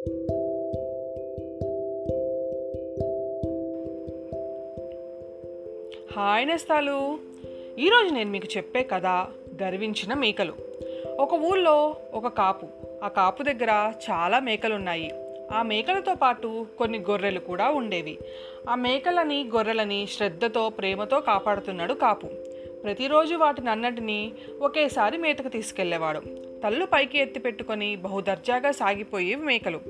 Hi నేస్తాలు. ఈరోజు నేను మీకు చెప్పే కథ గర్వించిన మేకలు. ఒక ఊళ్ళో ఒక కాపు. ఆ కాపు దగ్గర చాలా మేకలు ఉన్నాయి ఆ మేకలతో పాటు కొన్ని గొర్రెలు కూడా ఉండేవి. ఆ మేకలని గొర్రెలని శ్రద్ధతో ప్రేమతో కాపాడుతున్నాడు కాపు. ప్రతిరోజు వాటిని అన్నిటినీ ఒకేసారి మేతకు తీసుకెళ్ళేవాడు. తల్లు పైకి ఎత్తి పెట్టుకొని బహుదర్జాగా సాగిపోయేవి మేకలు.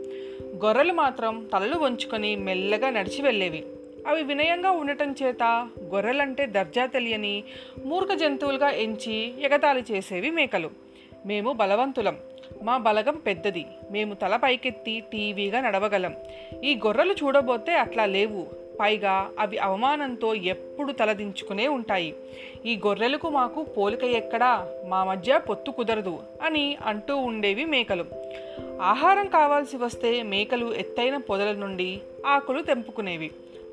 గొర్రెలు మాత్రం తలలు వంచుకొని మెల్లగా నడిచి వెళ్ళేవి. అవి వినయంగా ఉండటం చేత గొర్రెలంటే దర్జా తెలియని మూర్ఖ జంతువులుగా ఎంచి ఎగతాళి చేసేవి మేకలు. మేము బలవంతులం. మా బలగం పెద్దది. మేము తల పైకెత్తి టీవీగా నడవగలం. ఈ గొర్రెలు చూడబోతే అట్లా లేవు. పైగా అవి అవమానంతో ఎప్పుడు తలదించుకునే ఉంటాయి. ఈ గొర్రెలకు మాకు పోలిక ఎక్కడా? మా మధ్య పొత్తు కుదరదు అని అంటూ ఉండేవి మేకలు. ఆహారం కావాల్సి వస్తే మేకలు ఎత్తైన పొదల నుండి ఆకులు తెంపుకునేవి.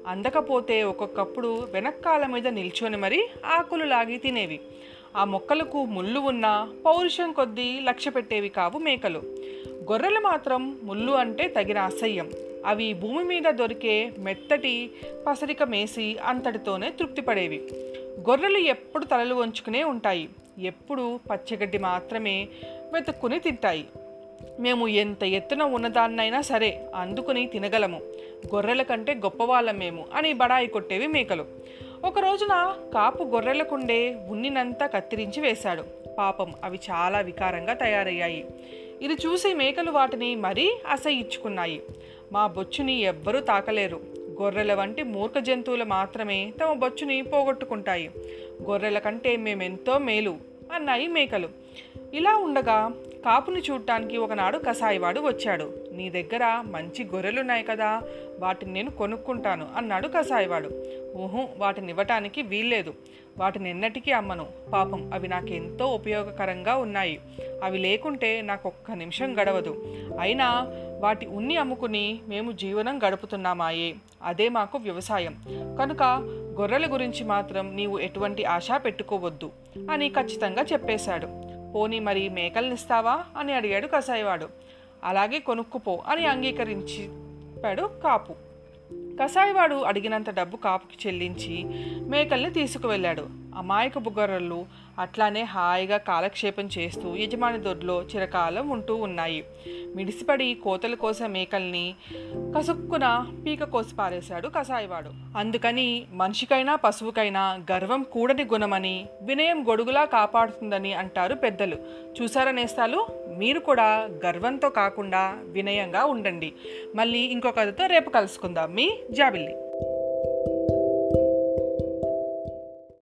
అందకపోతే ఒక్కొక్కప్పుడు వెనక్కాల మీద నిల్చొని మరీ ఆకులు లాగి తినేవి. ఆ మొక్కలకు ముళ్ళు ఉన్న పౌరుషం కొద్దీ లక్ష్య పెట్టేవి కావు మేకలు. గొర్రెలు మాత్రం ముళ్ళు అంటే తగిన అసహ్యం. అవి భూమి మీద దొరికే మెత్తటి పసరిక మేసి అంతటితోనే తృప్తిపడేవి. గొర్రెలు ఎప్పుడు తలలు వంచుకునే ఉంటాయి. ఎప్పుడు పచ్చగడ్డి మాత్రమే వెతుక్కుని తింటాయి. మేము ఎంత ఎత్తున ఉన్నదాన్నైనా సరే అందుకుని తినగలము. గొర్రెల కంటే గొప్పవాళ్ళం మేము అని బడాయి కొట్టేవి మేకలు. ఒక రోజున కాపు గొర్రెలకుండే ఉన్నినంతా కత్తిరించి వేశాడు. పాపం అవి చాలా వికారంగా తయారయ్యాయి. ఇది చూసి మేకలు వాటిని మరీ అసహించుకున్నాయి మా బొచ్చుని ఎవ్వరూ తాకలేరు. గొర్రెల వంటి మూర్ఖ జంతువులు మాత్రమే తమ బొచ్చుని పోగొట్టుకుంటాయి. గొర్రెల కంటే మేమెంతో మేలు అన్నాయి మేకలు. ఇలా ఉండగా కాపుని చూడటానికి ఒకనాడు కసాయివాడు వచ్చాడు. నీ దగ్గర మంచి గొర్రెలున్నాయి కదా వాటిని నేను కొనుక్కుంటాను అన్నాడు కసాయివాడు. ఊహు వాటిని ఇవ్వటానికి వీల్లేదు. వాటిని ఎన్నటికీ అమ్మను. పాపం అవి నాకు ఎంతో ఉపయోగకరంగా ఉన్నాయి. అవి లేకుంటే నాకు ఒక్క నిమిషం గడవదు. అయినా వాటి ఉన్ని అమ్ముకుని మేము జీవనం గడుపుతున్నామాయే. అదే మాకు వ్యవసాయం. కనుక గొర్రెల గురించి మాత్రం నీవు ఎటువంటి ఆశ పెట్టుకోవద్దు అని ఖచ్చితంగా చెప్పేశాడు. పోనీ మరి మేకల్నిస్తావా? అని అడిగాడు కసాయివాడు అలాగే కొనుక్కుపో అని అంగీకరించాడు కాపు. కసాయివాడు అడిగినంత డబ్బు కాపుకి చెల్లించి మేకల్ని తీసుకువెళ్ళాడు. అమాయక బుగ్గర్రలు అట్లానే హాయిగా కాలక్షేపం చేస్తూ యజమాని దొడ్లో చిరకాలం ఉంటూ ఉన్నాయి. మిడిసిపడి కోతల కోసం మేకల్ని కసుక్కున పీక కోసి పారేశాడు కసాయివాడు అందుకని మనిషికైనా పశువుకైనా గర్వం కూడని గుణమని వినయం గొడుగులా కాపాడుతుందని అంటారు పెద్దలు. చూసారా నేస్తాలు? మీరు కూడా గర్వంతో కాకుండా వినయంగా ఉండండి. మళ్ళీ ఇంకొకరితో రేపు కలుసుకుందాం. మీ Javelin.